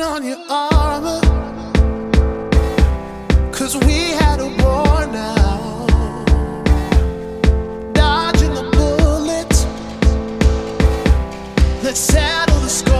put on your armor. Cause we had a war now. Dodging the bullets. Let's settle the score.